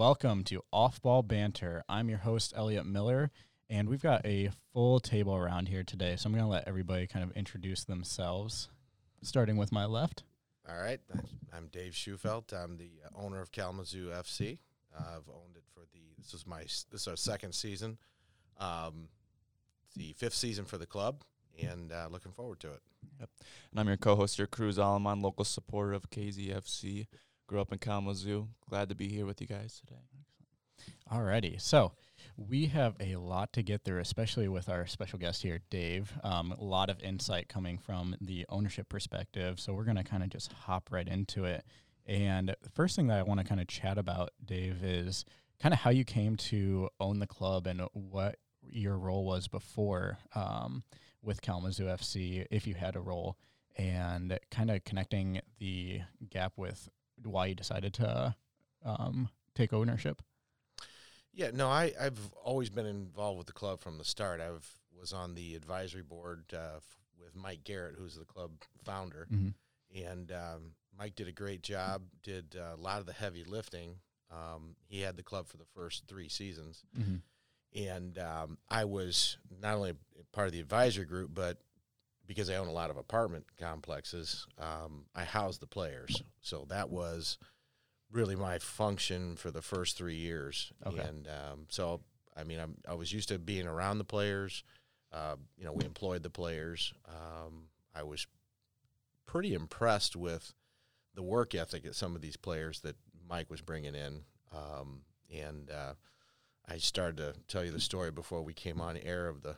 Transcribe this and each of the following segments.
and welcome to Off Ball Banter. I'm your host, Elliot Miller, and we've got a full table around here today. So I'm going to let everybody kind of introduce themselves, starting with my left. All right, I'm Dave Schufelt. I'm the uh, owner of Kalamazoo FC. Uh, I've owned it for the this is my this is our second season, um, the fifth season for the club, and uh, looking forward to it. Yep. And I'm your co-host, your Cruz Alamon, local supporter of KZFC. Grew up in Kalamazoo. Glad to be here with you guys today. Alrighty, so we have a lot to get through, especially with our special guest here, Dave. Um, a lot of insight coming from the ownership perspective. So we're going to kind of just hop right into it. And the first thing that I want to kind of chat about, Dave, is kind of how you came to own the club and what your role was before um, with Kalamazoo FC, if you had a role, and kind of connecting the gap with why you decided to um, take ownership. Yeah, no, I, I've always been involved with the club from the start. I was on the advisory board uh, f- with Mike Garrett, who's the club founder, Mm-hmm. and um, Mike did a great job. Did uh, a lot of the heavy lifting. Um, he had the club for the first three seasons, Mm-hmm. and um, I was not only part of the advisory group, but because I own a lot of apartment complexes, um, I housed the players. So that was really my function for the first three years. Okay. And um, so, I mean, I'm, I was used to being around the players. Uh, you know, we employed the players. Um, I was pretty impressed with the work ethic of some of these players that Mike was bringing in. Um, and uh, I started to tell you the story before we came on air of the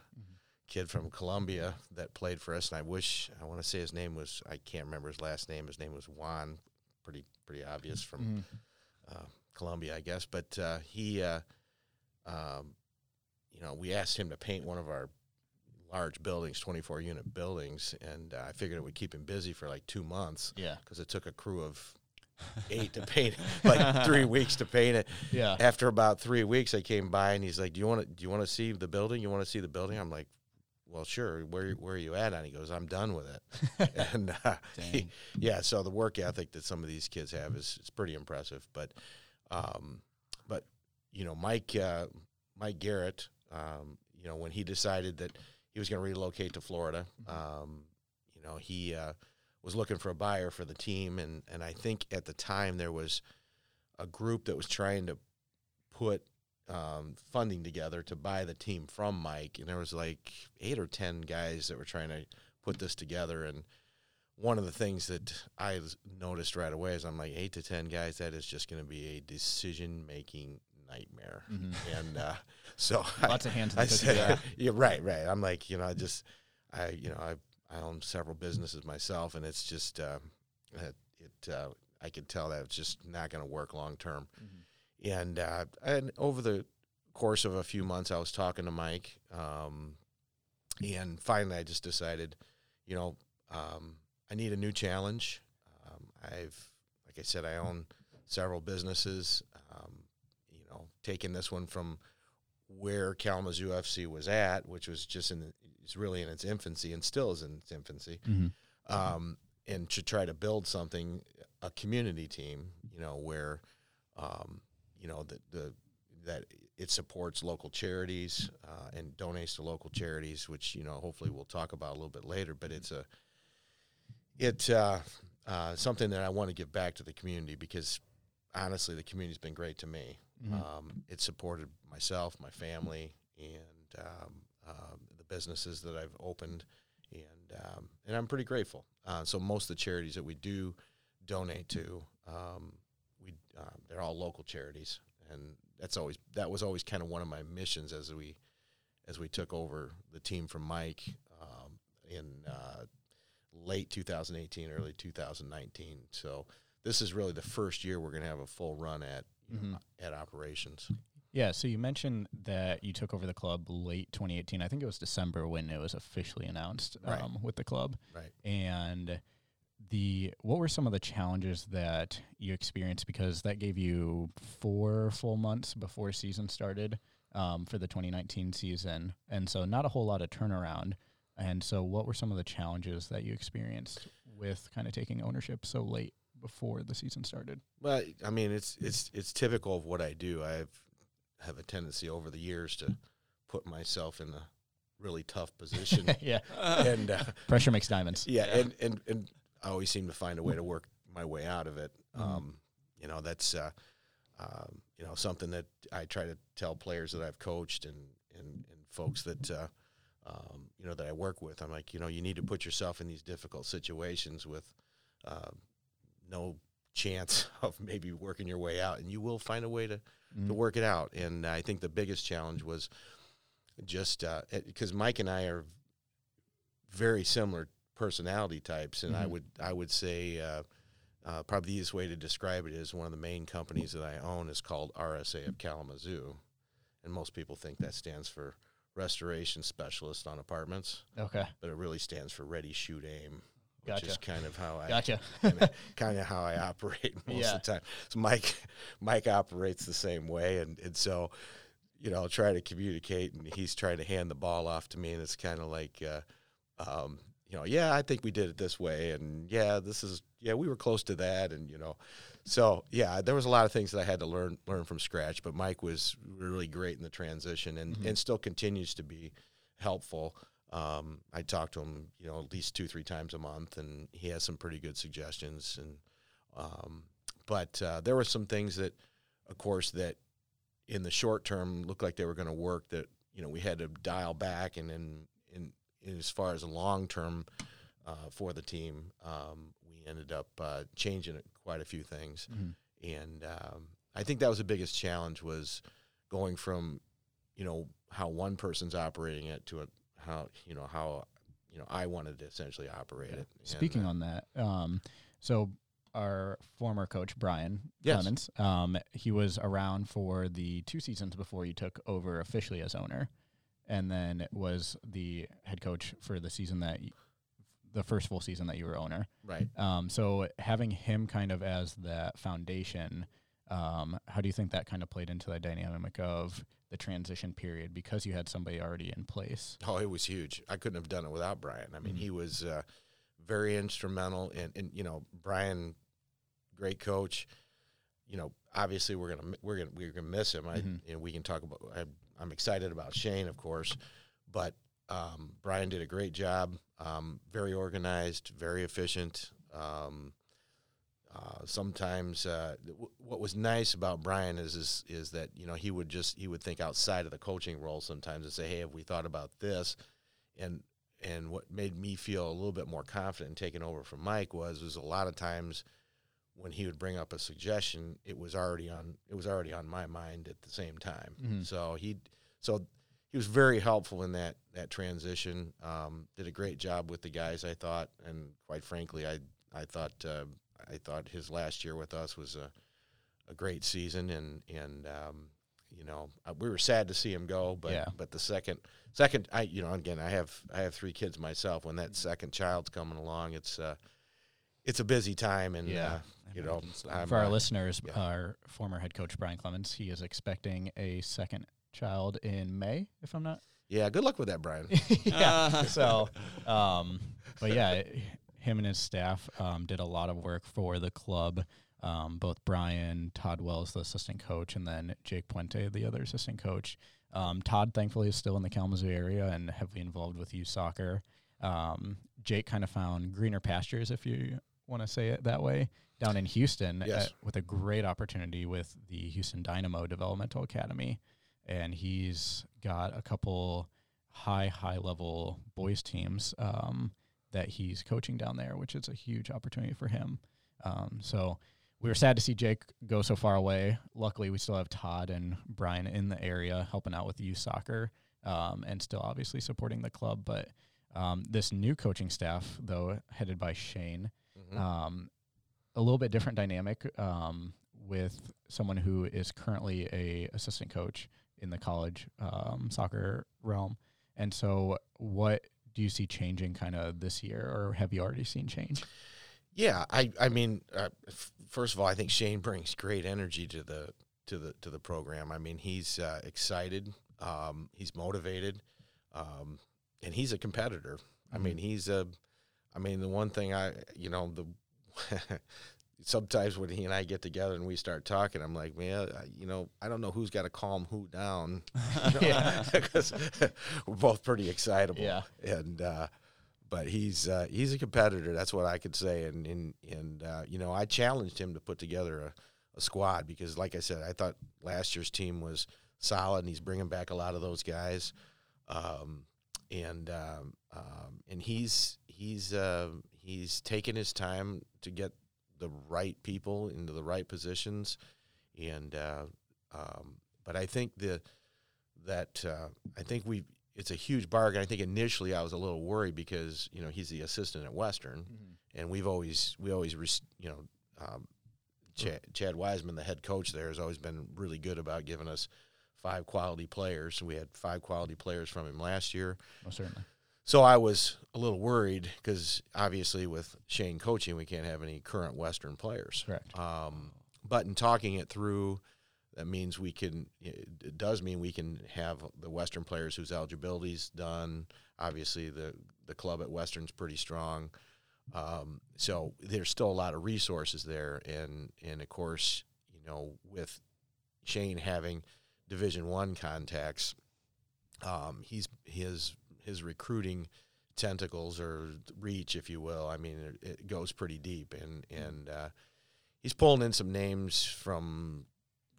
kid from Colombia that played for us. And I wish, I want to say his name was, I can't remember his last name. His name was Juan, pretty, pretty obvious from Mm-hmm. uh, Colombia, I guess. But uh, he, uh, um, you know, we asked him to paint one of our large buildings, 24 unit buildings. And uh, I figured it would keep him busy for like two months Yeah. because it took a crew of eight to paint it, like three weeks to paint it. Yeah. After about three weeks, I came by and he's like, "Do you want to? Do you want to see the building? You want to see the building?" I'm like, "Well, sure. Where Where are you at?" And he goes, "I'm done with it." and uh, he- yeah, so the work ethic that some of these kids have is is pretty impressive. But, um, but you know, Mike uh, Mike Garrett, um, you know, when he decided that he was going to relocate to Florida, um, you know, he uh, was looking for a buyer for the team, and and I think at the time there was a group that was trying to put um, funding together to buy the team from Mike, and there was like eight or ten guys that were trying to put this together. And one of the things that I noticed right away is I'm like eight to ten guys. That is just going to be a decision making nightmare. Mhm. And uh, so Lots of hands I said, yeah, right, right. I'm like, you know, I just, I, you know, I, I own several businesses myself, and it's just, uh, it, it uh, I could tell that it's just not going to work long term. Mhm. And uh, and over the course of a few months, I was talking to Mike, um, and finally, I just decided, you know, um, I need a new challenge. Um, I've, like I said, I own several businesses. Um, you know, taking this one from where Kalamazoo FC was at, which was just in it's really in its infancy and still is in its infancy, Mhm. um, and to try to build something, a community team, you know, where, um, you know, the, the that it supports local charities uh, and donates to local charities, which you know, hopefully we'll talk about a little bit later. But it's a, it's uh, uh, something that I want to give back to the community because honestly, the community's been great to me. Mhm. Um, it supported myself, my family, and um, um, the businesses that I've opened, and um, and I'm pretty grateful. Uh, so most of the charities that we do donate to, um, all local charities, and that's always that was always kind of one of my missions as we as we took over the team from Mike um, in uh, late 2018, early 2019. So this is really the first year we're going to have a full run at you know, at operations. Yeah, so you mentioned that you took over the club late 2018. I think it was December when it was officially announced Right. um, with the club. Right. And the what were some of the challenges that you experienced because that gave you four full months before season started um, for the 2019 season, and so not a whole lot of turnaround. And so, what were some of the challenges that you experienced with kind of taking ownership so late before the season started? Well, I mean, it's it's it's typical of what I do. I have have a tendency over the years to put myself in a really tough position, yeah, and uh, pressure makes diamonds. yeah, Yeah. and and and I always seem to find a way to work my way out of it. Mhm. Um, you know, that's uh, um, you know something that I try to tell players that I've coached and and, and folks that uh, um, you know that I work with. I'm like, you know, you need to put yourself in these difficult situations with uh, no chance of maybe working your way out, and you will find a way to Mm. to work it out. And I think the biggest challenge was just because Mike and I are very similar personality types, and I Mhm. would I would say uh, uh, probably the easiest way to describe it is one of the main companies that I own is called RSA of Kalamazoo, and most people think that stands for Restoration Specialist on Apartments, Okay, but it really stands for Ready Shoot Aim. Which Gotcha. is kind of how I gotcha. kind of how I operate most Yeah. of the time. So Mike, Mike operates the same way, and and so, you know, I'll try to communicate, and he's trying to hand the ball off to me, and it's kind of like, uh, um, you know, yeah, I think we did it this way, and yeah, this is, yeah, we were close to that, and you know, so yeah, there was a lot of things that I had to learn learn from scratch, but Mike was really great in the transition, and Mhm. and still continues to be helpful. Um, I talk to him, you know, at least two, three times a month, and he has some pretty good suggestions. And um, but uh, there were some things that, of course, that in the short term looked like they were going to work. That you know we had to dial back, and then and as far as long term uh, for the team, um, we ended up uh, changing quite a few things. Mhm. And um, I think that was the biggest challenge was going from, you know, how one person's operating it to a, how you know how you know I wanted to essentially operate it. And, Speaking uh, on that, um, so our former coach Brian Yes. Clemens, um, he was around for the two seasons before you took over officially as owner, and then was the head coach for the season that, y- the first full season that you were owner. right. Um, so having him kind of as that foundation, um, how do you think that kind of played into the dynamic of the transition period because you had somebody already in place? Oh, it was huge. I couldn't have done it without Brian. I mean, Mhm. he was uh, very instrumental, and and you know, Brian, great coach. You know, obviously we're gonna we're gonna we're gonna miss him. I Mhm. you know we can talk about. I, I'm excited about Shane, of course, but um, Brian did a great job. Um, very organized, very efficient. Um, uh, sometimes uh, w- what was nice about Brian is, is is that you know he would just he would think outside of the coaching role sometimes and say, hey, have we thought about this? And and what made me feel a little bit more confident in taking over from Mike was was a lot of times when he would bring up a suggestion, it was already on it was already on my mind at the same time. Mhm. So he so he was very helpful in that that transition. Um, did a great job with the guys, I thought, and quite frankly, I I thought uh, I thought his last year with us was a a great season, and and um, you know uh, we were sad to see him go, but Yeah. but the second second I you know again I have I have three kids myself. When that second child's coming along, it's uh it's a busy time, and Yeah. uh, you know so. I'm, For our uh, listeners, yeah. our former head coach Brian Clemens, he is expecting a second child in May, if I'm not. yeah. Good luck with that, Brian. yeah. so, um, but yeah, it- him and his staff um, did a lot of work for the club. Um, both Brian, Todd Wells, the assistant coach, and then Jake Puente, the other assistant coach. Um, Todd, thankfully, is still in the Kalamazoo area and heavily involved with youth soccer. Um, Jake kind of found greener pastures, if you want to say it that way, down in Houston Yes. uh, with a great opportunity with the Houston Dynamo Developmental Academy. And he's got a couple high, high level boys teams um, that he's coaching down there, which is a huge opportunity for him. Um, so we were sad to see Jake go so far away. Luckily, we still have Todd and Brian in the area helping out with youth soccer um, and still obviously supporting the club. But um, this new coaching staff, though, headed by Shane, Mhm. um, a little bit different dynamic um, with someone who is currently a assistant coach in the college um, soccer realm. And so, what do you see changing kind of this year, or have you already seen change? Yeah, I I mean, uh, f- first of all, I think Shane brings great energy to the to the to the program. I mean, he's uh, excited, um, he's motivated, um, and he's a competitor. I Mhm. mean, he's a. I mean, the one thing I you know the. sometimes when he and I get together and we start talking, I'm like, man, I, you know, I don't know who's got to calm who down, because we're both pretty excitable. Yeah. and uh, but he's uh, he's a competitor. That's what I could say. And and and uh, you know, I challenged him to put together a, a squad because, like I said, I thought last year's team was solid, and he's bringing back a lot of those guys. Um, and um, um, and he's he's uh, he's taken his time to get the right people into the right positions, and uh, um, but I think the that uh, I think we it's a huge bargain. I think initially I was a little worried because you know he's the assistant at Western, Mm-hmm. and we've always we always res- you know um, Chad, Chad Wiseman, the head coach there, has always been really good about giving us five quality players. We had five quality players from him last year. Most certainly. So I was a little worried because obviously with Shane coaching, we can't have any current Western players. Correct. Um, but in talking it through, that means we can. It does mean we can have the Western players whose eligibility's done. Obviously, the the club at Western's pretty strong. Um, so there's still a lot of resources there, and and of course, you know, with Shane having Division One contacts, um, he's his his recruiting tentacles or reach, if you will. I mean, it, it goes pretty deep, and and uh, he's pulling in some names from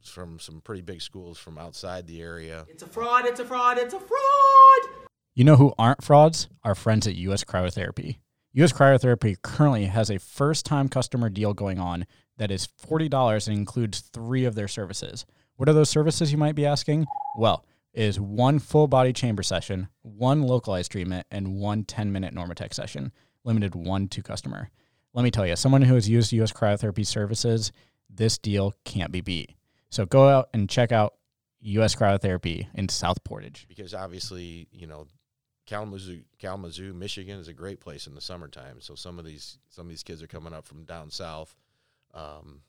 from some pretty big schools from outside the area. It's a fraud, it's a fraud, it's a fraud! You know who aren't frauds? Our friends at US Cryotherapy. US Cryotherapy currently has a first time customer deal going on that is $40 and includes three of their services. What are those services, you might be asking? Well, it is one full body chamber session, one localized treatment, and one 10 minute Normatec session, limited one to customer. Let me tell you, someone who has used US Cryotherapy services, this deal can't be beat. So go out and check out US Cryotherapy in South Portage. because obviously, you know, Kalamazoo, Kalamazoo, Michigan is a great place in the summertime. So some of these some of these kids are coming up from down south. Um,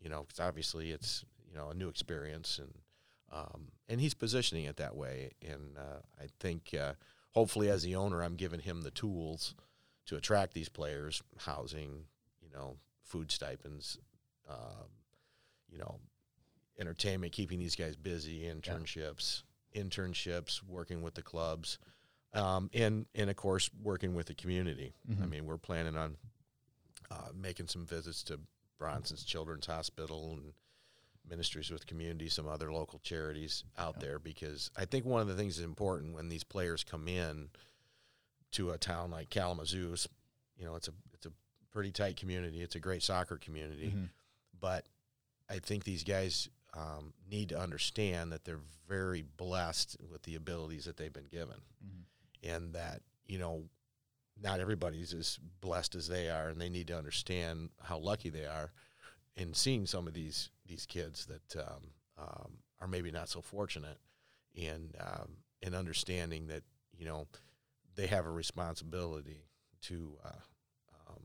you know, 'cause obviously it's you know a new experience, and um, and he's positioning it that way. And uh, I think uh, hopefully as the owner, I'm giving him the tools to attract these players, housing, you know, food stipends, um, you know, entertainment, keeping these guys busy, internships, internships, working with the clubs, um, and and of course working with the community. I Mhm. mean, we're planning on uh, making some visits to Bronson's Children's Hospital and Ministries with Community, some other local charities out there, because I think one of the things that's important when these players come in to a town like Kalamazoo, is, you know, it's a it's a pretty tight community. It's a great soccer community Mhm. but I think these guys um, need to understand that they're very blessed with the abilities that they've been given, Mhm. and that you know not everybody's as blessed as they are, and they need to understand how lucky they are in seeing some of these these kids that um, um, are maybe not so fortunate, and um, and understanding that you know they have a responsibility to. Uh, um,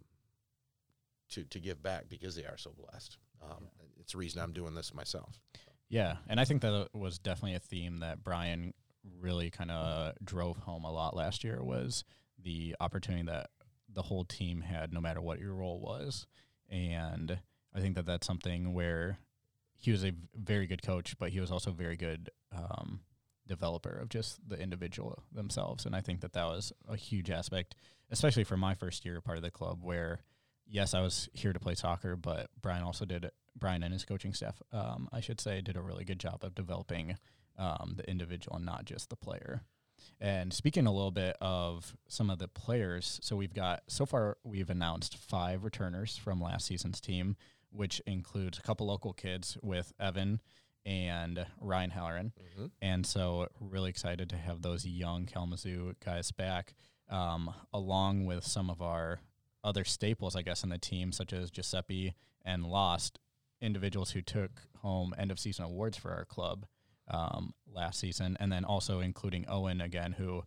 to, to give back because they are so blessed. Um, It's the reason I'm doing this myself. Yeah, and I think that was definitely a theme that Brian really kind of drove home a lot last year was the opportunity that the whole team had, no matter what your role was, and I think that that's something where he was a very good coach, but he was also a very good um, developer of just the individual themselves, and I think that that was a huge aspect, especially for my first year part of the club, where yes, I was here to play soccer, but Brian also did Brian and his coaching staff, um, I should say, did a really good job of developing um, the individual and not just the player. And speaking a little bit of some of the players, so we've got so far we've announced five returners from last season's team, which includes a couple local kids with Evan and Ryan Halloran. Mm-hmm. And so, really excited to have those young Kalamazoo guys back, um, along with some of our other staples, I guess, in the team, such as Giuseppe and Lost, individuals who took home end of season awards for our club um, last season, and then also including Owen again, who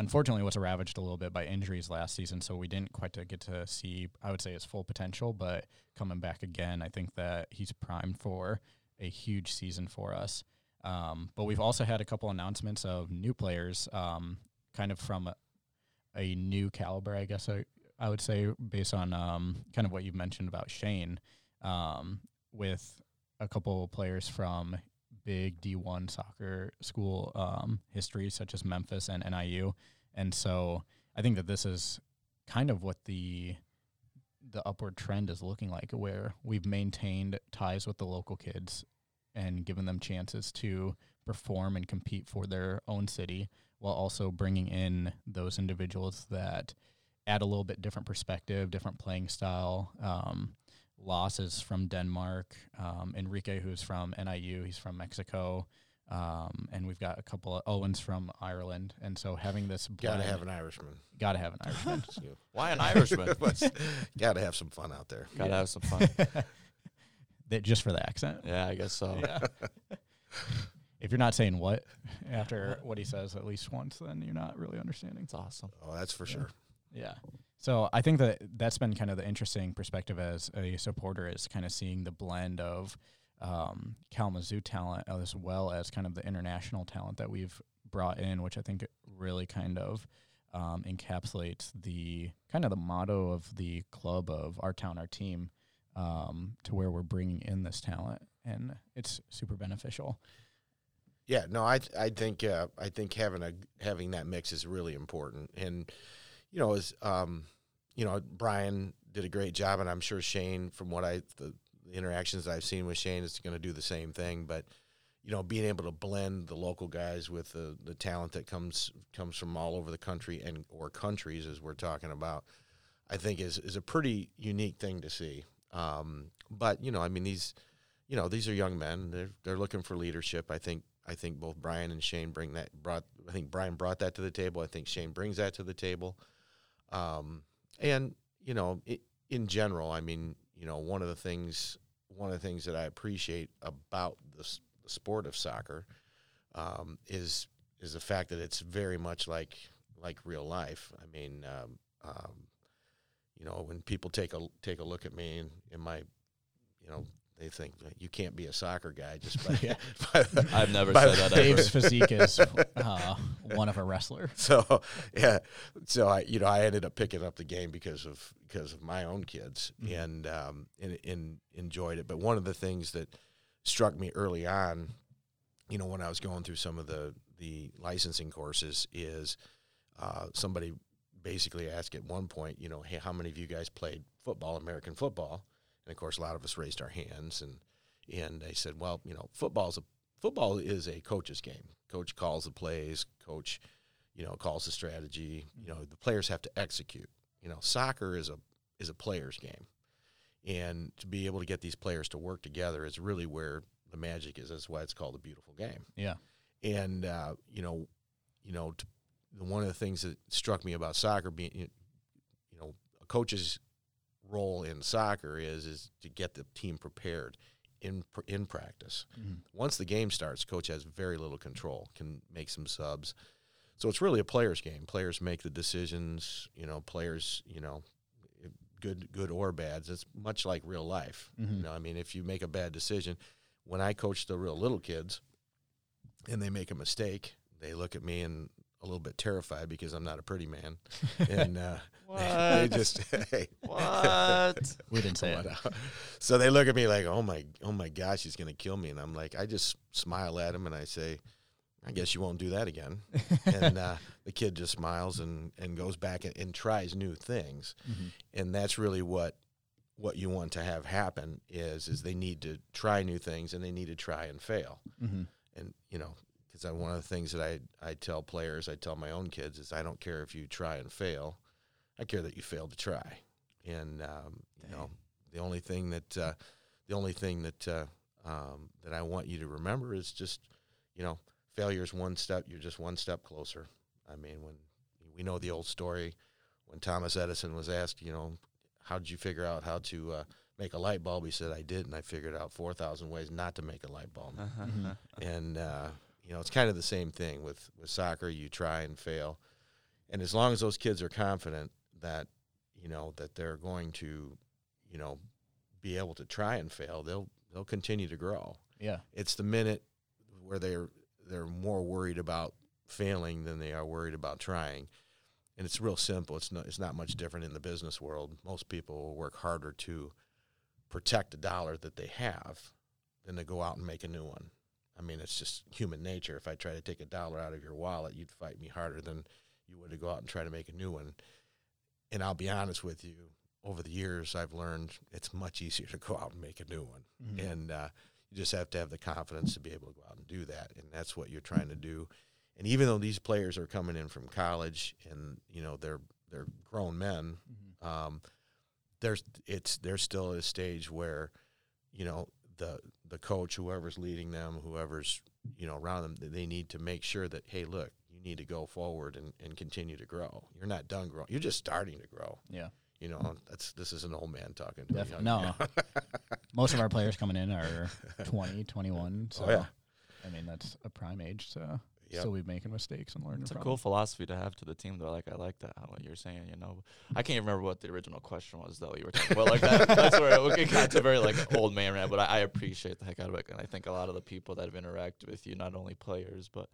unfortunately was ravaged a little bit by injuries last season, so we didn't quite to get to see, I would say, his full potential. But coming back again, I think that he's primed for a huge season for us. Um, but we've also had a couple announcements of new players, um, kind of from a, a new caliber, I guess I, I would say, based on um, kind of what you mentioned about Shane. um, with a couple players from big D1 soccer school um, history, such as Memphis and NIU. And so I think that this is kind of what the the upward trend is looking like, where we've maintained ties with the local kids and given them chances to perform and compete for their own city, while also bringing in those individuals that add a little bit different perspective, different playing style. Um, losses from Denmark, um, Enrique, who's from NIU, he's from Mexico. Um, and we've got a couple of Owens from Ireland, and so having this Got to have an Irishman. gotta have an Irishman. Why an Irishman? Got to have some fun out there. Gotta have some fun. that just for the accent. Yeah, I guess so. Yeah. if you're not saying what after what he says at least once, then you're not really understanding. It's awesome. Oh, that's for Yeah. sure. Yeah. So I think that that's been kind of the interesting perspective as a supporter is kind of seeing the blend of um, Kalamazoo talent as well as kind of the international talent that we've brought in, which I think really kind of um, encapsulates the kind of the motto of the club of our town, our team, um, to where we're bringing in this talent, and it's super beneficial. Yeah, no, I th- I think uh, I think having a having that mix is really important, and you know, as um, you know, Brian did a great job, and I'm sure Shane, from what I the, the interactions I've seen with Shane, is going to do the same thing. But you know, being able to blend the local guys with the the talent that comes comes from all over the country and or countries, as we're talking about, I think is is a pretty unique thing to see. Um, but you know, I mean these, you know, these are young men. They're they're looking for leadership. I think I think both Brian and Shane bring that brought. I think Brian brought that to the table. I think Shane brings that to the table. Um, and you know, i in general, I mean, you know, one of the things one of the things that I appreciate about the, sport of soccer um, is is the fact that it's very much like like real life. I mean, um, um, you know, when people take a take a look at me and in my, you know, they think you can't be a soccer guy just by. Yeah. by I've never by- said that ever. Dave's physique is uh, one of a wrestler. so yeah, so I you know I ended up picking up the game because of because of my own kids Mhm. and um and, and enjoyed it. But one of the things that struck me early on, you know, when I was going through some of the the licensing courses, is uh, somebody basically asked at one point, you know, hey, how many of you guys played football, American football? And of course, a lot of us raised our hands, and and they said, well, you know, football's a football is a coach's game. Coach calls the plays. Coach, you know, calls the strategy. You know, the players have to execute. You know, soccer is a is a player's game, and to be able to get these players to work together is really where the magic is. That's why it's called a beautiful game. Yeah. And uh, you know, you know, t- one of the things that struck me about soccer being, you you know, a coach's role in soccer is is to get the team prepared in in practice. Once the game starts, coach has very little control. Can make some subs. So it's really a player's game. Players make the decisions. You know, players. You know, good good or bad. It's much like real life. Mhm. You know, I mean, if you make a bad decision, when I coach the real little kids, and they make a mistake, they look at me and a little bit terrified because I'm not a pretty man, and uh, they, they just hey, What? We didn't say Come it. out. So they look at me like, "Oh my, oh my gosh, he's gonna kill me," and I'm like, I just smile at him and I say, "I guess you won't do that again." and uh, the kid just smiles and and goes back and, and tries new things, Mhm. and that's really what what you want to have happen is is they need to try new things and they need to try and fail, Mhm. and you know. Because one of the things that I, I tell players, I tell my own kids, is I don't care if you try and fail. I care that you failed to try. And um, you know, the only thing that uh, the only thing that uh, um, that I want you to remember is just you know failure is one step. You're just one step closer. I mean, when we know the old story when Thomas Edison was asked, you know, how did you figure out how to uh, make a light bulb? He said, I did, and I figured out four thousand ways not to make a light bulb. Mhm. and uh, you know, it's kind of the same thing with with soccer. You try and fail, and as long as those kids are confident that you know that they're going to, you know, be able to try and fail, they'll they'll continue to grow. Yeah. It's the minute where they're they're more worried about failing than they are worried about trying. And it's real simple. It's not it's not much different in the business world. Most people will work harder to protect a dollar that they have than to go out and make a new one. I mean, it's just human nature. If I try to take a dollar out of your wallet, you'd fight me harder than you would to go out and try to make a new one. And I'll be honest with you, over the years, I've learned it's much easier to go out and make a new one. Mhm. And uh, you just have to have the confidence to be able to go out and do that. And that's what you're trying to do. And even though these players are coming in from college and, you know, they're, they're grown men, Mhm. um, there's it's they're still at a stage where you know the the coach whoever's leading them whoever's you know around them they need to make sure that hey look you need to go forward and, and continue to grow you're not done growing you're just starting to grow Yeah. you know that's this is an old man talking to Definitely. No. Most of our players coming in are 20, 21. So, oh yeah I mean, that's a prime age to Yep. still be making mistakes and learning It's a from. cool philosophy to have to the team, though. Like I like that what you're saying. You know, I can't even remember what the original question was though. You were talking about like that. That's where it, it got to very like old man rant. But I, I appreciate the heck out of it, and I think a lot of the people that have interacted with you, not only players but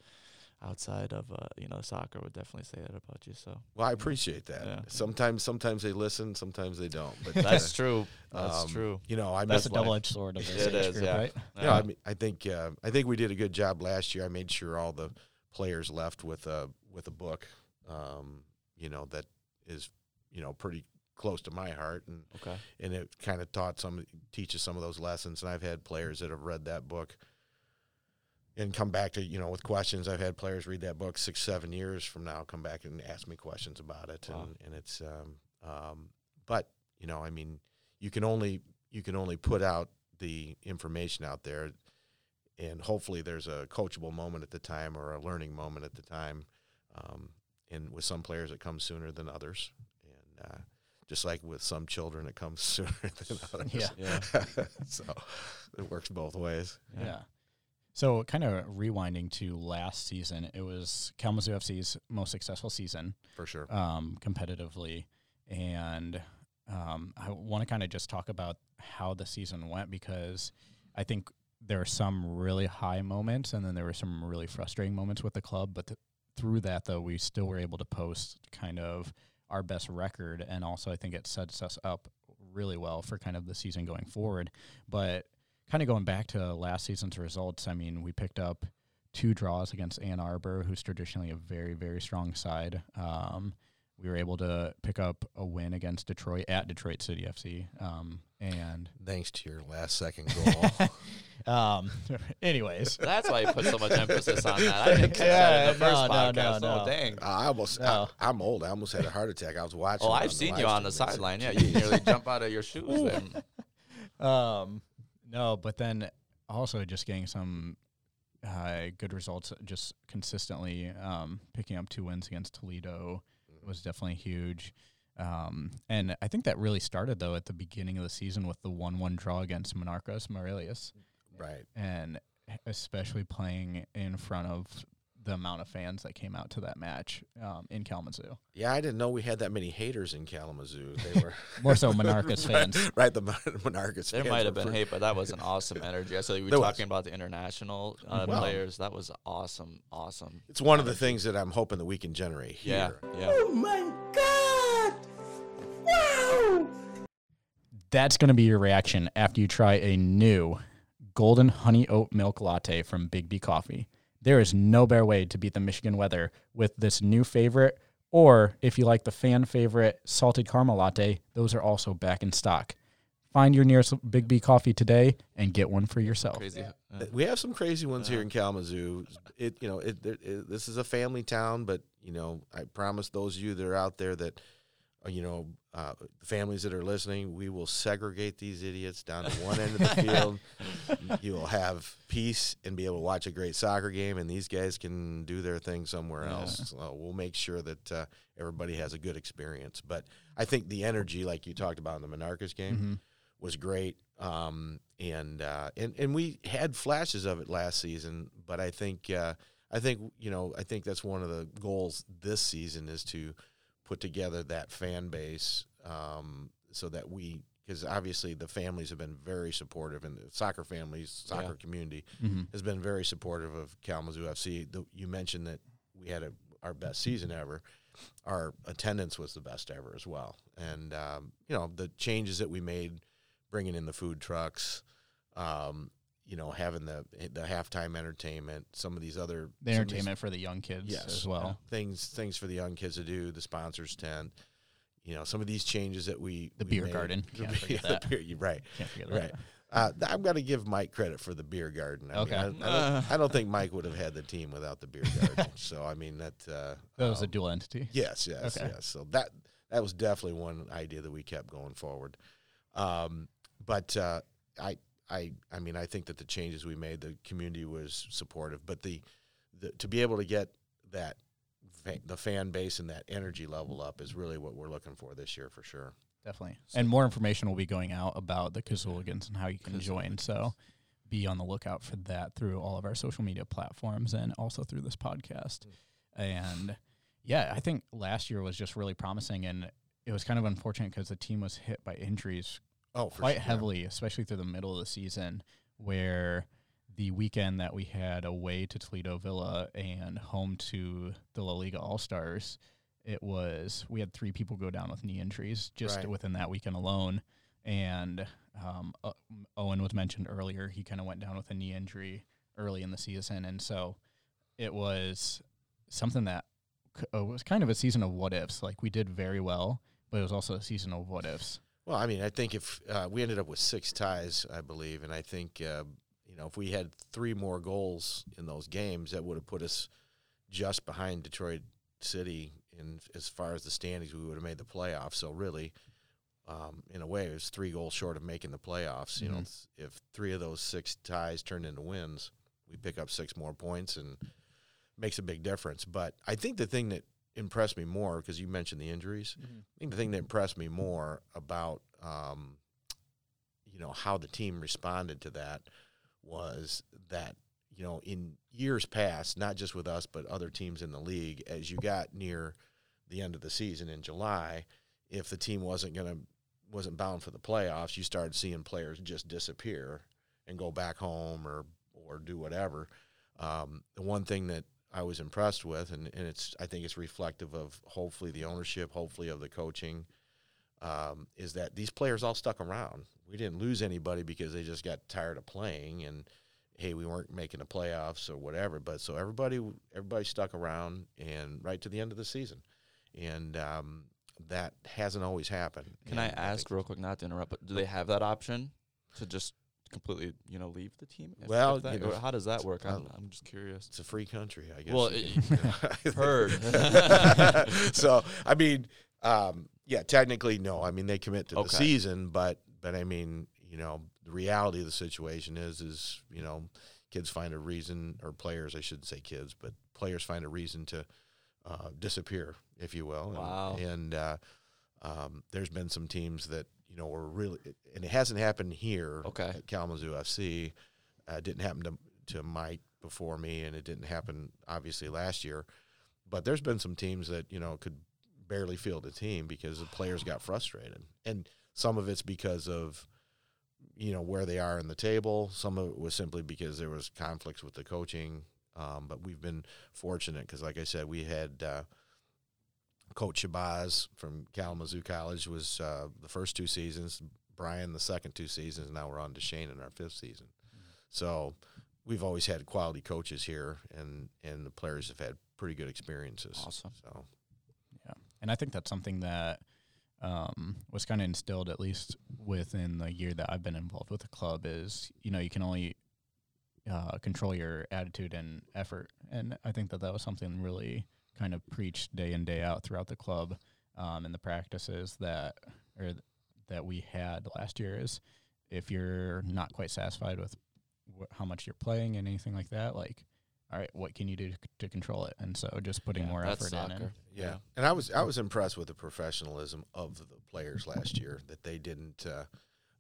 outside of uh, you know soccer, would definitely say that about you. So well i appreciate that Yeah. sometimes sometimes they listen sometimes they don't but that's true. That's um, true. you know i That's a double edged sword of this It group, yeah. right? Yeah, I mean, I think uh, I think we did a good job last year. I made sure all the players left with a with a book, um, you know, that is you know pretty close to my heart, and okay. and it kind of taught some teaches some of those lessons. And I've had players that have read that book and come back to you know with questions. I've had players read that book six seven years from now, come back and ask me questions about it, Wow. and and it's um, um, but you know, I mean, you can only you can only put out the information out there and hopefully there's a coachable moment at the time or a learning moment at the time. Um, and with some players, it comes sooner than others, and uh, just like with some children, it comes sooner than others. Yeah. Yeah. so it works both ways. Yeah. So, kind of rewinding to last season, it was Kalamazoo FC's most successful season For sure. um, competitively. And um, I want to kind of just talk about how the season went because I think there were some really high moments and then there were some really frustrating moments with the club. But th- through that, though, we still were able to post kind of our best record. And also, I think it sets us up really well for kind of the season going forward. But kind of going back to last season's results, I mean, we picked up two draws against Ann Arbor, who's traditionally a very, very strong side. Um, we were able to pick up a win against Detroit at Detroit City FC. Um, and Thanks to your last second goal. um, anyways, That's why you put so much emphasis on that. I didn't catch Yeah, that in the no, first no, podcast. no, Oh, no. dang. I almost, No. I, am old. I almost had a heart attack. I was watching. Oh, I've seen you on the sideline. Yeah, you nearly jump out of your shoes there. um, no, but then also just getting some uh, good results just consistently. Um, picking up two wins against Toledo was definitely huge. Um, and I think that really started though at the beginning of the season with the one-one draw against Monarcas Morelia, Right. and especially playing in front of the amount of fans that came out to that match um, in Kalamazoo. Yeah, I didn't know we had that many haters in Kalamazoo. They were More so Monarcas fans. right. The Mon- Monarchs. There fans might have been pretty- hate, but that was an awesome energy. I saw you were There was. talking about the international uh, Wow. players. That was awesome, awesome. It's one of the things that I'm hoping that we can generate Yeah, yeah. Oh my god! Wow! That's going to be your reaction after you try a new golden honey oat milk latte from Biggby Coffee. There is no better way to beat the Michigan weather with this new favorite, or if you like the fan favorite salted caramel latte, those are also back in stock. Find your nearest Biggby Coffee today and get one for yourself. Crazy. Yeah. We have some crazy ones here in Kalamazoo. It you know it, it, it- This is a family town, but you know I promise those of you that are out there that uh, you know uh, families that are listening, we will segregate these idiots down to one end of the field. You will have peace and be able to watch a great soccer game, and these guys can do their thing somewhere Yeah. else. So we'll make sure that uh, everybody has a good experience. But I think the energy, like you talked about in the Monarcas game, Mhm. was great. Um, and, uh, and and we had flashes of it last season, but I think uh, I think you know I think that's one of the goals this season is to put together that fan base um, so that we because obviously the families have been very supportive and the soccer families soccer Yeah. community Mhm. has been very supportive of Kalamazoo FC. The, you mentioned that we had a, our best season ever. Our attendance was the best ever as well, and um, you know the changes that we made bringing in the food trucks, um, you know, having the the halftime entertainment, some of these other The some of these entertainment for the young kids Yes. as well. things things for the young kids to do, the sponsors tent. You know, some of these changes that we The we beer made- garden. the Can't forget the that. beer- you're right. Can't forget Right. that. Uh, I'm going to give Mike credit for the beer garden. I Okay. mean, I, I, don't, I don't think Mike would have had the team without the beer garden. so I mean that. Uh, That was a um, dual entity. Yes, yes, Okay. yes. So that that was definitely one idea that we kept going forward. Um, but uh, I, I, I mean, I think that the changes we made, the community was supportive. But the, the to be able to get that fa- the fan base and that energy level up is really what we're looking for this year for sure. Definitely. And more information will be going out about the Kazooligans and how you can join. So be on the lookout for that through all of our social media platforms and also through this podcast. Hmm. And yeah, I think last year was just really promising. And it was kind of unfortunate because the team was hit by injuries Oh, quite sure. heavily, especially through the middle of the season, where the weekend that we had away to Toledo Villa and home to the La Liga All Stars, it was we had three people go down with knee injuries just Right. within that weekend alone. And um, uh, Owen was mentioned earlier; he kind of went down with a knee injury early in the season, and so it was something that c- was kind of a season of what ifs. Like we did very well, but it was also a season of what ifs. Well, I mean, I think if uh, we ended up with six ties, I believe, and I think uh, you know if we had three more goals in those games, that would have put us just behind Detroit City in as far as the standings. We would have made the playoffs. So really, um, in a way, it was three goals short of making the playoffs. You know, Mhm. if three of those six ties turned into wins, we pick up six more points and makes a big difference. But I think the thing that impressed me more because you mentioned the injuries. I think the thing that impressed me more about um, you know how the team responded to that was that you know in years past, not just with us but other teams in the league, as you got near the end of the season in July, if the team wasn't going to wasn't bound for the playoffs, you started seeing players just disappear and go back home or or do whatever. Um, the one thing that I was impressed with, and, and it's I think it's reflective of hopefully the ownership, hopefully of the coaching, um, is that these players all stuck around. We didn't lose anybody because they just got tired of playing and hey, we weren't making the playoffs or whatever. But so everybody everybody stuck around and right to the end of the season, and um, that hasn't always happened. Can I ask think- real quick, not to interrupt, but do they have that option to just completely, you know, leave the team? if- Well, if that- you know, how does that work? I'm, um, I'm just curious. It's a free country, I guess. Well, heard. so I mean, um, yeah, technically no. I mean, they commit to the season, but but I mean, you know, the reality of the situation is is you know, kids find a reason, or players, I shouldn't say kids, but players find a reason to uh, disappear, if you will. And- Wow. And, uh, um, there's been some teams that you know were really, and it hasn't happened here Okay. at Kalamazoo FC. Uh, it didn't happen to to Mike before me, and it didn't happen obviously last year. But there's been some teams that you know could barely field a team because the players got frustrated, and some of it's because of you know where they are in the table. Some of it was simply because there was conflicts with the coaching. Um, but we've been fortunate because, like I said, we had uh, Coach Shabazz from Kalamazoo College was uh, the first two seasons. Brian the second two seasons. Now we're on to Shane in our fifth season. So we've always had quality coaches here, and and the players have had pretty good experiences. Awesome. So Yeah, and I think that's something that um, was kind of instilled, at least within the year that I've been involved with the club, is you know you can only uh, control your attitude and effort, and I think that that was something really kind of preached day in day out throughout the club, um, and the practices that or th- that we had last year is if you're not quite satisfied with wh- how much you're playing and anything like that, like. All right, what can you do to, to control it? And so, just putting Yeah, more that's effort in. And, yeah. and I was I was impressed with the professionalism of the players last year that they didn't. Uh,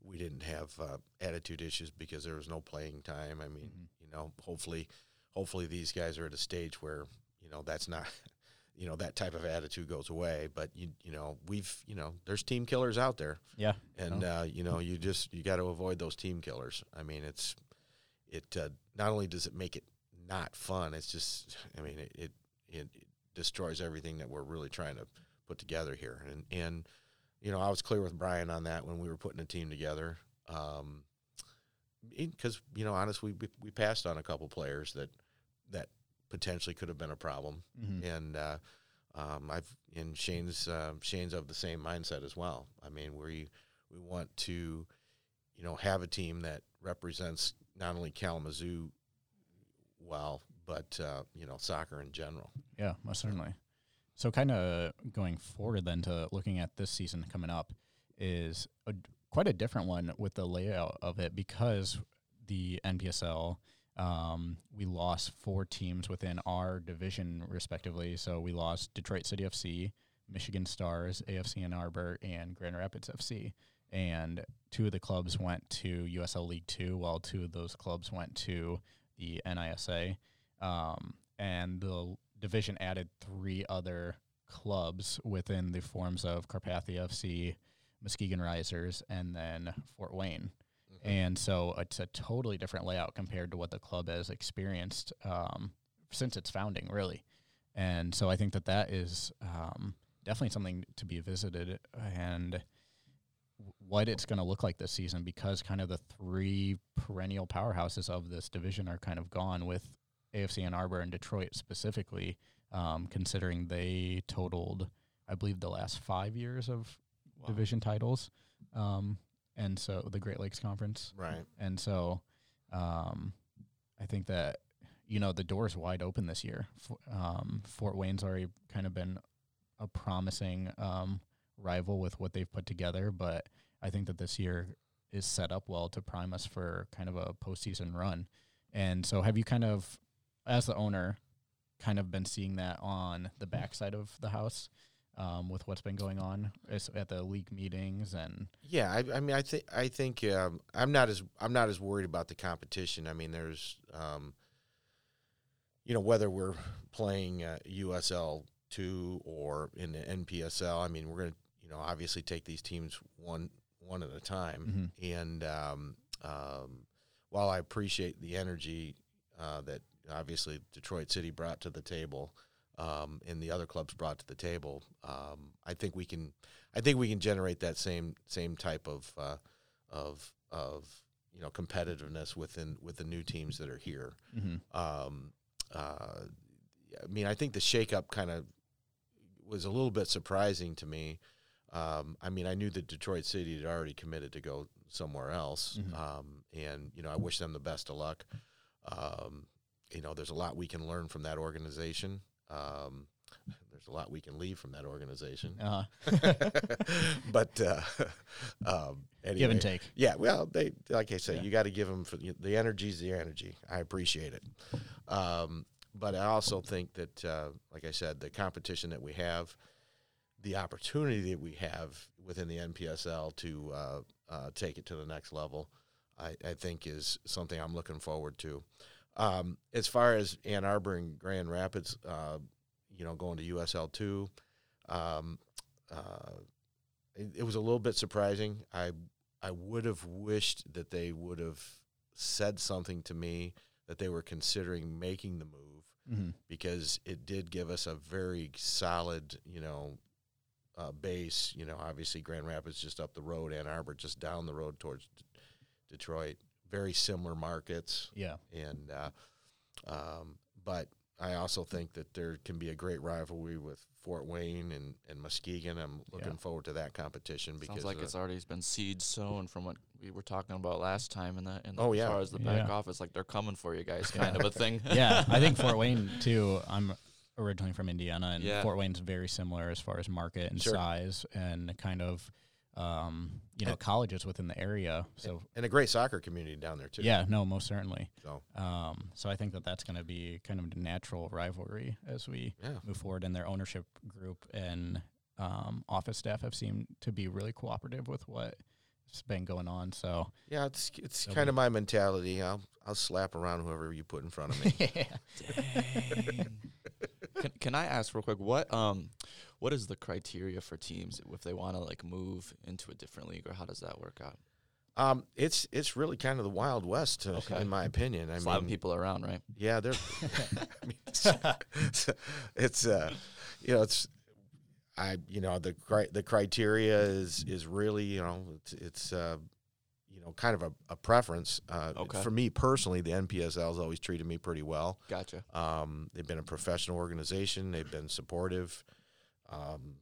we didn't have uh, attitude issues because there was no playing time. I mean, Mhm. you know, hopefully, hopefully these guys are at a stage where you know that's not, you know, that type of attitude goes away. But you you know we've you know there's team killers out there, yeah, and Oh. uh, you know you just you got to avoid those team killers. I mean, it's it uh, not only does it make it not fun, it's just I mean it it, it destroys everything that we're really trying to put together here. And and you know I was clear with Brian on that when we were putting a team together. Um, because you know, honestly, we we passed on a couple players that potentially could have been a problem, Mhm. and uh, um, I've and Shane's uh, Shane's of the same mindset as well. I mean, we we want to, you know, have a team that represents not only Kalamazoo well, but uh, you know, soccer in general. Yeah, most certainly. So, kind of going forward then to looking at this season coming up is a, quite a different one with the layout of it because the NPSL um, we lost four teams within our division respectively. So we lost Detroit City FC, Michigan Stars, AFC Ann Arbor, and Grand Rapids FC. And two of the clubs went to USL League Two, while two of those clubs went to the NISA. Um, and the division added three other clubs within the forms of Carpathia FC, Muskegon Risers, and then Fort Wayne. And so it's a totally different layout compared to what the club has experienced um, since its founding, really. And so I think that that is um, definitely something to be visited and what it's going to look like this season because kind of the three perennial powerhouses of this division are kind of gone with AFC Ann Arbor and Detroit specifically, um, considering they totaled, I believe, the last five years of Wow. division titles. Um, and so the Great Lakes Conference. Right. And so um, I think that, you know, the door's wide open this year. F- um, Fort Wayne's already kind of been a promising um, rival with what they've put together, but I think that this year is set up well to prime us for kind of a postseason run. And so have you kind of, as the owner, kind of been seeing that on the backside of the house? Um, with what's been going on at the league meetings and Yeah, I, I mean, I think I think um, I'm not as I'm not as worried about the competition. I mean, there's, um, you know, whether we're playing uh, USL two or in the NPSL. I mean, we're gonna, you know, obviously take these teams one one at a time. And um, um, while I appreciate the energy uh, that obviously Detroit City brought to the table. Um, and the other clubs brought to the table. Um, I think we can I think we can generate that same same type of uh, of of you know competitiveness within with the new teams that are here. mm-hmm. Um, uh, I mean, I think the shakeup kind of was a little bit surprising to me. Um, I mean, I knew that Detroit City had already committed to go somewhere else, Mhm. um, and you know, I wish them the best of luck. Um, you know, there's a lot we can learn from that organization. Um, there's a lot we can leave from that organization. uh, but uh, um, anyway, give and take. yeah, well, they like I said, Yeah. you got to give them for the, the energy's the energy. I appreciate it, um, but I also think that, uh, like I said, the competition that we have, the opportunity that we have within the NPSL to uh, uh, take it to the next level, I, I think is something I'm looking forward to. Um, as far as Ann Arbor and Grand Rapids, uh, you know, going to USL two, um, uh, it, it was a little bit surprising. I I would have wished that they would have said something to me that they were considering making the move Mm-hmm. because it did give us a very solid, you know, uh, base. You know, obviously Grand Rapids just up the road, Ann Arbor just down the road towards D- Detroit. Very similar markets, Yeah. and uh, um, but I also think that there can be a great rivalry with Fort Wayne and, and Muskegon. I'm looking Yeah. forward to that competition because Sounds like uh, it's already been seed sown from what we were talking about last time in the, in the Oh, as far as the back Yeah. office. Like they're coming for you guys, kind of a thing. yeah, I think Fort Wayne too. I'm originally from Indiana, and Yeah. Fort Wayne's very similar as far as market and Sure. size, and kind of, um, you know, And- colleges within the area. So and a great soccer community down there too. yeah, no, most certainly. So Um, so I think that that's going to be kind of a natural rivalry as we yeah. move forward. And their ownership group and um, office staff have seemed to be really cooperative with what's been going on. So Yeah, it's it's They'll kind of my mentality. I'll I'll slap around whoever you put in front of me. Dang. Can, can I ask real quick what um what is the criteria for teams if they want to like move into a different league or how does that work out? um, it's it's really kind of the wild west, uh, Okay. in my opinion. I mean, people around, right? yeah, they're. I mean, it's, it's, it's uh, you know, it's. I you know the the criteria is is really you know it's it's uh, know, kind of a, a preference. Uh, Okay. For me personally, the NPSL's always treated me pretty well. Gotcha. Um, they've been a professional organization. They've been supportive. Um,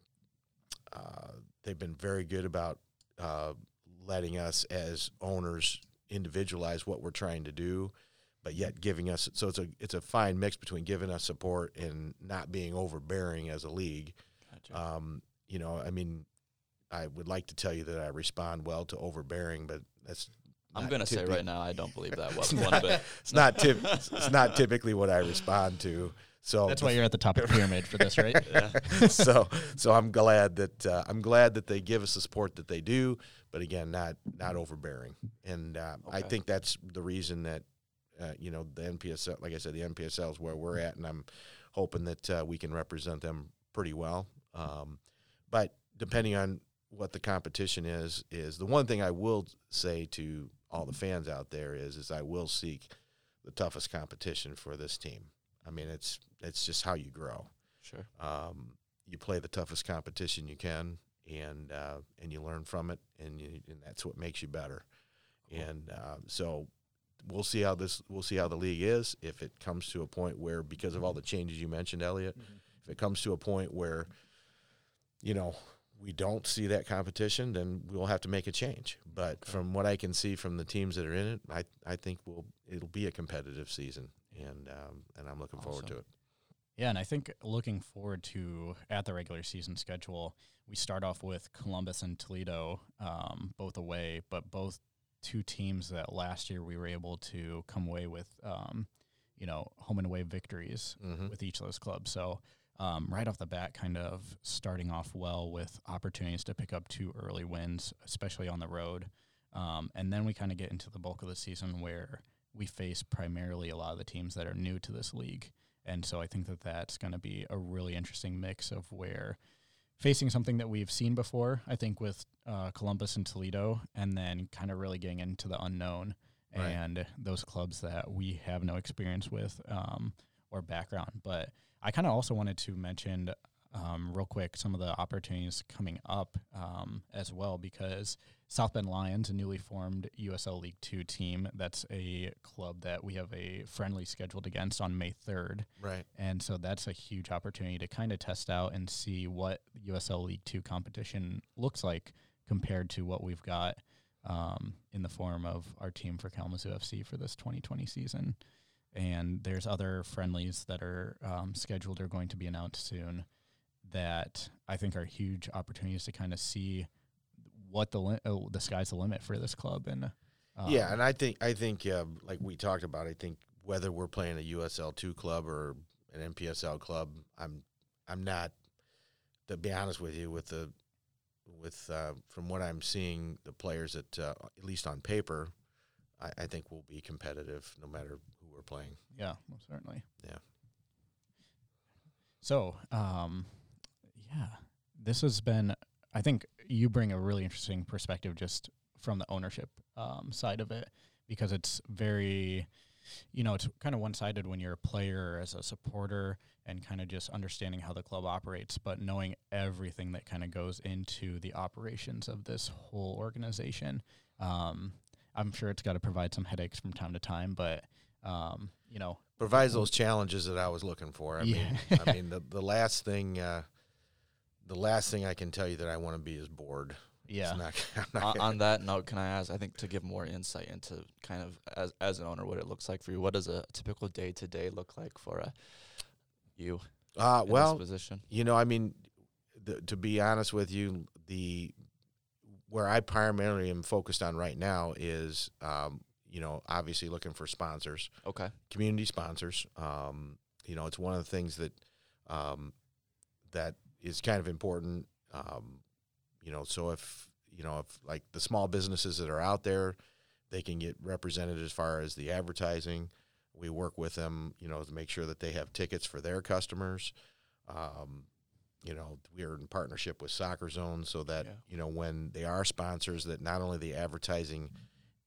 uh, they've been very good about uh, letting us as owners individualize what we're trying to do, but yet giving us. So it's a it's a fine mix between giving us support and not being overbearing as a league. Gotcha. Um, you know, I mean, I would like to tell you that I respond well to overbearing, but that's. I'm gonna say right now I don't believe that was one, one bit. it's not tip, It's not typically what I respond to. So That's why you're at the top of the pyramid for this, right? Yeah. so so I'm glad that uh, I'm glad that they give us the support that they do, but again, not not overbearing. And uh, I think that's the reason that uh, you know the NPSL, like I said, the NPSL is where we're at, and I'm hoping that uh, we can represent them pretty well. Um, but depending on what the competition is, is the one thing I will say to all the fans out there is is I will seek the toughest competition for this team. I mean, it's it's just how you grow Sure. um, you play the toughest competition you can, and uh, and you learn from it, and you, and that's what makes you better. And uh, so we'll see how this we'll see how the league is. If it comes to a point where, because of all the changes you mentioned, Elliot, if it comes to a point where, you know, we don't see that competition, then we'll have to make a change. But Okay. from what I can see from the teams that are in it, I I think we'll it'll be a competitive season, and um, and I'm looking forward to it. Yeah, and I think looking forward to at the regular season schedule, we start off with Columbus and Toledo, um, both away, but both two teams that last year we were able to come away with, um, you know, home and away victories Mhm. with each of those clubs. So um, right off the bat, kind of starting off well with opportunities to pick up two early wins, especially on the road. Um, and then we kind of get into the bulk of the season where we face primarily a lot of the teams that are new to this league. And so I think that that's going to be a really interesting mix of where facing something that we've seen before, I think with uh, Columbus and Toledo, and then kind of really getting into the unknown Right. and those clubs that we have no experience with um, or background. But I kind of also wanted to mention um, real quick some of the opportunities coming up um, as well because South Bend Lions, a newly formed USL League Two team, that's a club that we have a friendly scheduled against on May 3rd. Right. And so that's a huge opportunity to kind of test out and see what USL League Two competition looks like compared to what we've got um, in the form of our team for Kalamazoo FC for this 2020 season. And there's other friendlies that are um, scheduled or going to be announced soon that I think are huge opportunities to kind of see what the li- uh, the sky's the limit for this club. And um, yeah, and I think I think like we talked about, I think whether we're playing a USL two club or an NPSL club, I'm I'm not to be honest with you with the with uh, from what I'm seeing the players that uh, at least on paper, I, I think will be competitive no matter we're playing. Yeah, most certainly. Yeah. So, um, yeah, this has been. I think you bring a really interesting perspective just from the ownership um, side of it because it's very, you know, it's kind of one sided when you're a player as a supporter and kind of just understanding how the club operates, but knowing everything that kind of goes into the operations of this whole organization. Um, I'm sure it's got to provide some headaches from time to time, but um, you know, Provides those challenges that I was looking for. I Yeah. mean, I mean the the last thing. Uh, the last thing I can tell you that I want to be is bored. yeah, not, not on, on that note, can I ask? I think to give more insight into kind of as as an owner, what it looks like for you. What does a typical day to day look like for a you uh, in well, this position? You know, I mean, the, to be honest with you, the where I primarily am focused on right now is, um, you know, obviously looking for sponsors, Okay. community sponsors. Um, you know, it's one of the things that um, that is kind of important. Um, you know, so if you know, if like the small businesses that are out there, they can get represented as far as the advertising. We work with them, you know, to make sure that they have tickets for their customers. Um, you know, we're in partnership with Soccer Zone so that Yeah. you know when they are sponsors, that not only the advertising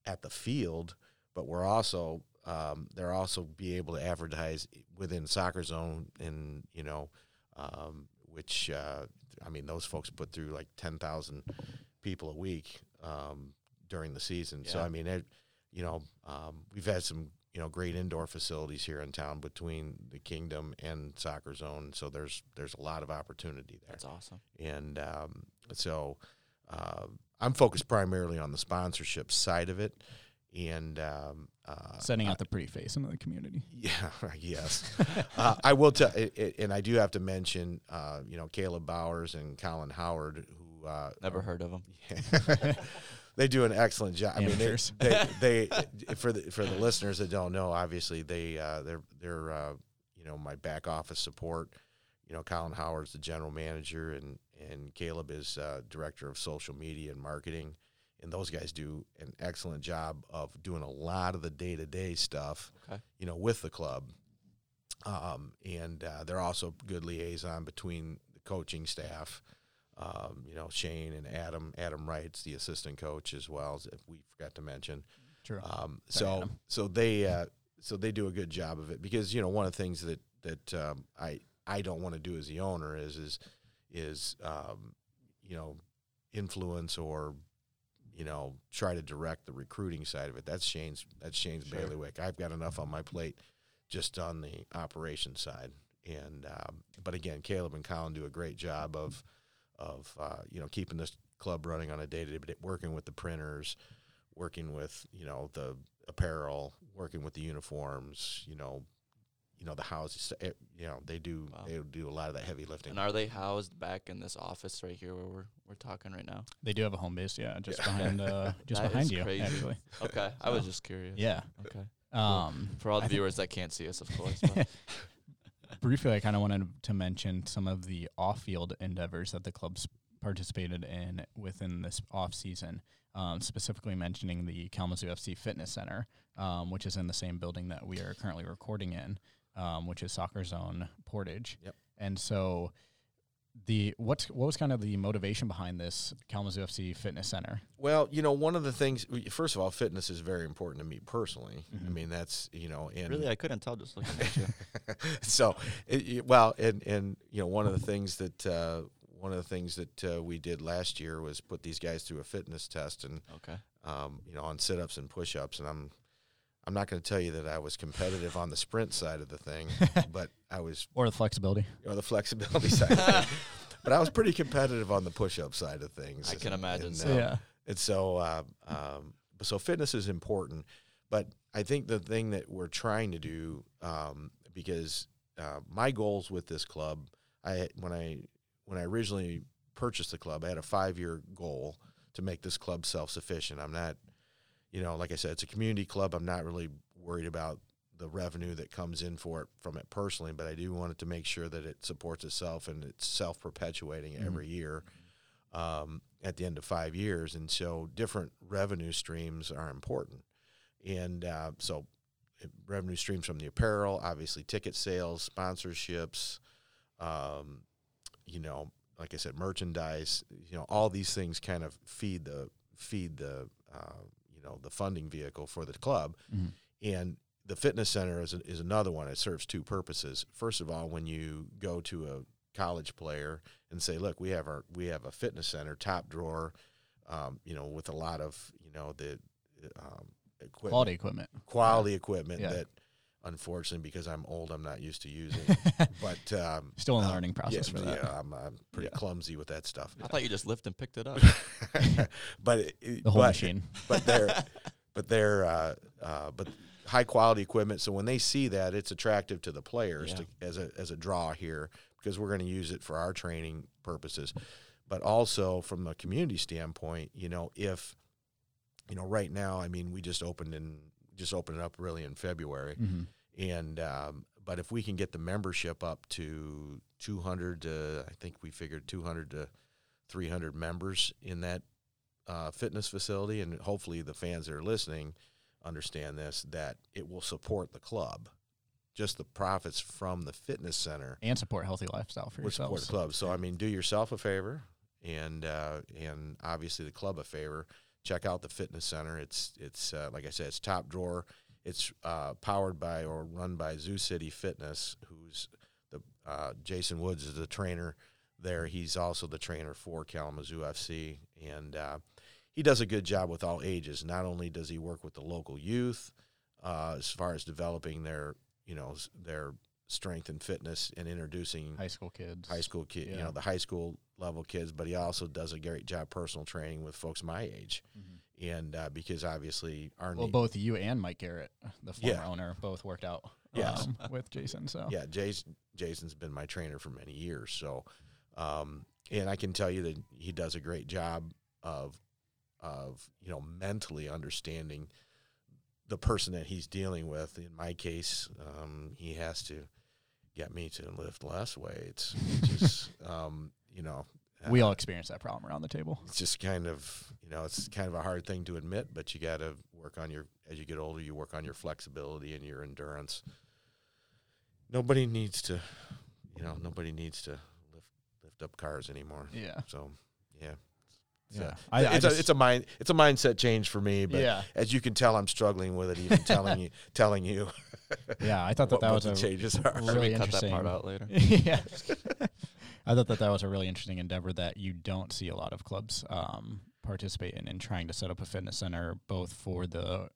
at the field, but we're also um, they're also be able to advertise within Soccer Zone, and you know, um, which uh, I mean, those folks put through like ten thousand people a week um, during the season. So I mean, it, you know, um, we've had some you know great indoor facilities here in town between the Kingdom and Soccer Zone. So there's there's a lot of opportunity there That's awesome. and um, so uh, I'm focused primarily on the sponsorship side of it, and um, uh, Setting I- out the pretty face into the community. yeah, yes. uh, I will tell, it, it, and I do have to mention, uh, you know, Caleb Bowers and Colin Howard, who uh, Never heard of them. they do an excellent job. I mean, they, Amateurs. they, they for the for the listeners that don't know, obviously they uh, they're they're uh, you know my back office support. You know, Colin Howard's the general manager, and and Caleb is uh, director of social media and marketing. And those guys do an excellent job of doing a lot of the day to day stuff. Okay. You know, with the club. Um, and uh, they're also good liaison between the coaching staff um, you know Shane and Adam. Adam Wright's the assistant coach as well. As if we forgot to mention. True. Um, so Adam. so they uh, so they do a good job of it because you know one of the things that that um, I I don't want to do as the owner is is is um, you know influence or you know try to direct the recruiting side of it. That's Shane's that's Shane's Sure. bailiwick. I've got enough on my plate just on the operations side. And um, but again, Caleb and Colin do a great job of of uh, you know keeping this club running on a day to day, working with the printers, working with you know the apparel, working with the uniforms, you know, you know the houses. eh, You know they do Wow. they do a lot of that heavy lifting. And are they housed back in this office right here where we're we're talking right now? They do have a home base, yeah, just Yeah. behind uh, just That behind you, crazy. actually. Okay, I was just curious. Yeah. Okay. Um, For all the I think- viewers that can't see us, of course. But briefly, I kind of wanted to mention some of the off-field endeavors that the club's participated in within this off-season. Um, specifically mentioning the Kalamazoo FC Fitness Center, um, which is in the same building that we are currently recording in, um, which is Soccer Zone Portage. Yep. And so, the what's what was kind of the motivation behind this Kalamazoo FC Fitness Center? Well, you know, one of the things. First of all, fitness is very important to me personally. I Mhm. mean, that's you know, and really, I couldn't tell just looking at you. so, it, it- well, and and you know, one of the things that uh, one of the things that uh, we did last year was put these guys through a fitness test, and Okay. um, you know, on sit ups and push ups, and I'm. I'm not going to tell you that I was competitive on the sprint side of the thing, but I was, Or the flexibility? or the flexibility side. Of thing. But I was pretty competitive on the push-up side of things. I can And- imagine and, so. uh, yeah. and so, uh, um, so fitness is important, but I think the thing that we're trying to do, um, because uh, my goals with this club, I when I when I originally purchased the club, I had a five year goal to make this club self sufficient. I'm not, you know, like I said, it's a community club. I'm not really worried about the revenue that comes in for it from it personally, but I do want it to make sure that it supports itself and it's self perpetuating Mhm. every year um, at the end of five years. And so different revenue streams are important. And uh, so revenue streams from the apparel, obviously ticket sales, sponsorships, um, you know, like I said, merchandise, you know, all these things kind of feed the feed the uh, you know the funding vehicle for the club. Mhm. And the fitness center is, is another one. It serves two purposes. First of all, when you go to a college player and say, "Look, we have our we have a fitness center, top drawer, um, you know, with a lot of you know the um, equipment, Quality equipment. quality equipment Yeah. that, unfortunately, because I'm old, I'm not used to using. but um, Still in the uh, learning process yeah, for that. Yeah, I'm, I'm pretty Yeah. clumsy with that stuff. I thought you just lift and picked it up. but it, it- The whole but, machine. but they're but they're uh, uh, but high quality equipment. So when they see that, it's attractive to the players Yeah. to, as a as a draw here because we're going to use it for our training purposes, but also from a community standpoint. You know, if you know right now, I mean, we just opened in just opened it up really in February, hmm and um, but if we can get the membership up to 200 to i think we figured 200 to 300 members in that uh, fitness facility and hopefully the fans that are listening understand this that it will support the club. Just the profits from the fitness center And support healthy lifestyle for would support club. So i mean do yourself a favor and uh, and obviously the club a favor. Check out the fitness center. It's it's uh, like i said it's top drawer it's uh, powered by or run by zoo city fitness who's the uh, jason woods is the trainer there he's also the trainer for kalamazoo fc and uh, he does a good job with all ages. Not only does he work with the local youth uh, as far as developing their you know their strength and fitness and introducing High school kids. high school kid, you know, the high school level kids, but he also does a great job personal training with folks my age. And uh, because obviously our. Well, need- both you and Mike Garrett, the former Yeah. owner, both worked out Yes. um, with Jason. So yeah, Jason Jason's been my trainer for many years. So, um, and I can tell you that he does a great job of of you know mentally understanding the person that he's dealing with. In my case, um, he has to get me to lift less weights, which is um, you know. We uh, all experience that problem around the table. it's just kind of you know it's kind of a hard thing to admit but you got to work on your as you get older you work on your flexibility and your endurance nobody needs to you know nobody needs to lift lift up cars anymore Yeah. so yeah it's Yeah. a, I- I it's, a, just- it's a mind it's a mindset change for me but yeah. as you can tell i'm struggling with it even telling you telling you Yeah. I thought that what, that was a changes are really we cut that interesting. part out later? yeah. I thought that that was a really interesting endeavor that you don't see a lot of clubs um, participate in, in trying to set up a fitness center both for the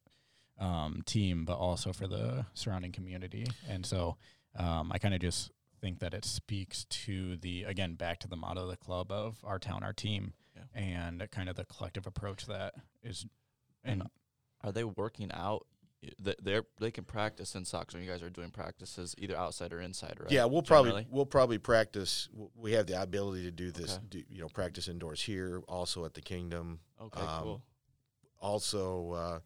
um, team but also for the surrounding community. And so um, I kind of just think that it speaks to the again back to the motto of the club of our town, our team, Yeah. and kind of the collective approach that is. And Are they working out? Y- They're they can practice in socks when you guys are doing practices either outside or inside, right? Yeah, we'll probably Generally? we'll probably practice. We have the ability to do this. Okay. Do, you know, practice indoors here, also at the Kingdom. Okay, um, cool. Also, uh,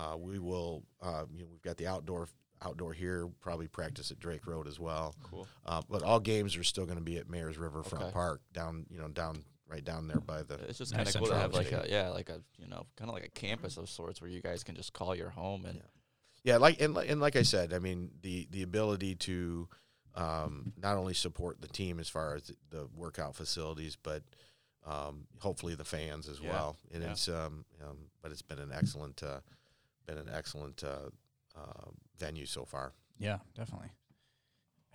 uh, we will. Uh, you know, we've got the outdoor outdoor here. Probably practice at Drake Road as well. Cool. Uh, but all games are still going to be at Mayor's Riverfront Okay. Park, down you know down right down there by the. It's just kind of cool to have like a yeah, like a you know, kind of like a campus of sorts where you guys can just call your home and Yeah. Yeah, like and, li- and like I said, I mean the the ability to um, not only support the team as far as the workout facilities, but um, hopefully the fans as Yeah, well. And yeah. it's um, um, but it's been an excellent uh, been an excellent uh, uh, venue so far. Yeah, definitely.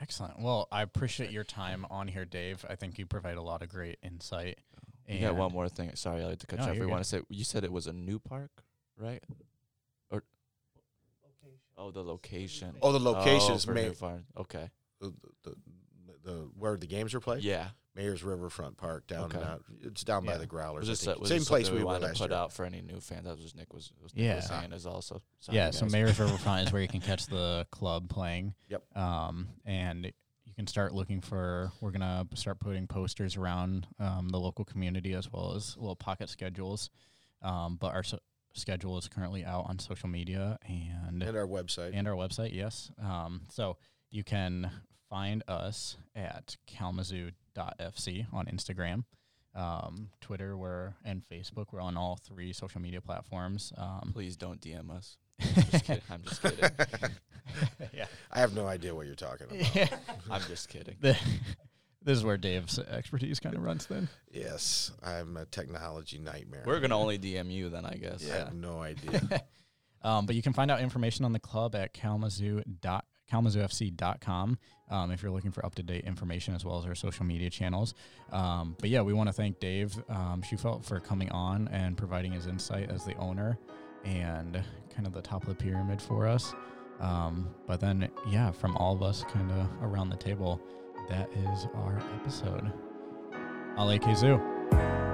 Excellent. Well, I appreciate your time on here, Dave. I think you provide a lot of great insight. You got one more thing. Sorry, I like to cut No, you off. you're We want to say you said it was a new park, right? Or oh, the location. Oh, the location oh, is for Ma- New Farm. Okay. the, the, the where the games are played. Yeah. Mayor's Riverfront Park down. Okay. Uh, it's down by the Growlers. Was I this was Same place something we wanted were to last put year. out for any new fans. That was just Nick was, was Nick was Yeah. saying is also. yeah, so. Mayor's Riverfront is where you can catch the club playing. Yep. Um, and you can start looking for. We're gonna start putting posters around um, the local community as well as little pocket schedules. Um, but our so- schedule is currently out on social media and And our website. and our website. Yes. Um, so you can find us at kalamazoo.fc on Instagram, um, Twitter, we're and Facebook. We're on all three social media platforms. Um, Please don't DM us. Just kidding. I'm just kidding. yeah. I have no idea what you're talking about. yeah. I'm just kidding. The- this is where Dave's expertise kind of runs. Then. Yes, I'm a technology nightmare. We're gonna only DM you then, I guess. I have no idea. Um, but you can find out information on the club at kalamazoo dot kalamazooFC.com um, if you're looking for up-to-date information as well as our social media channels. Um, but yeah, we want to thank Dave um, Schufelt for coming on and providing his insight as the owner and kind of the top of the pyramid for us. Um, but then, yeah, from all of us kind of around the table, that is our episode. Ale Kazoo.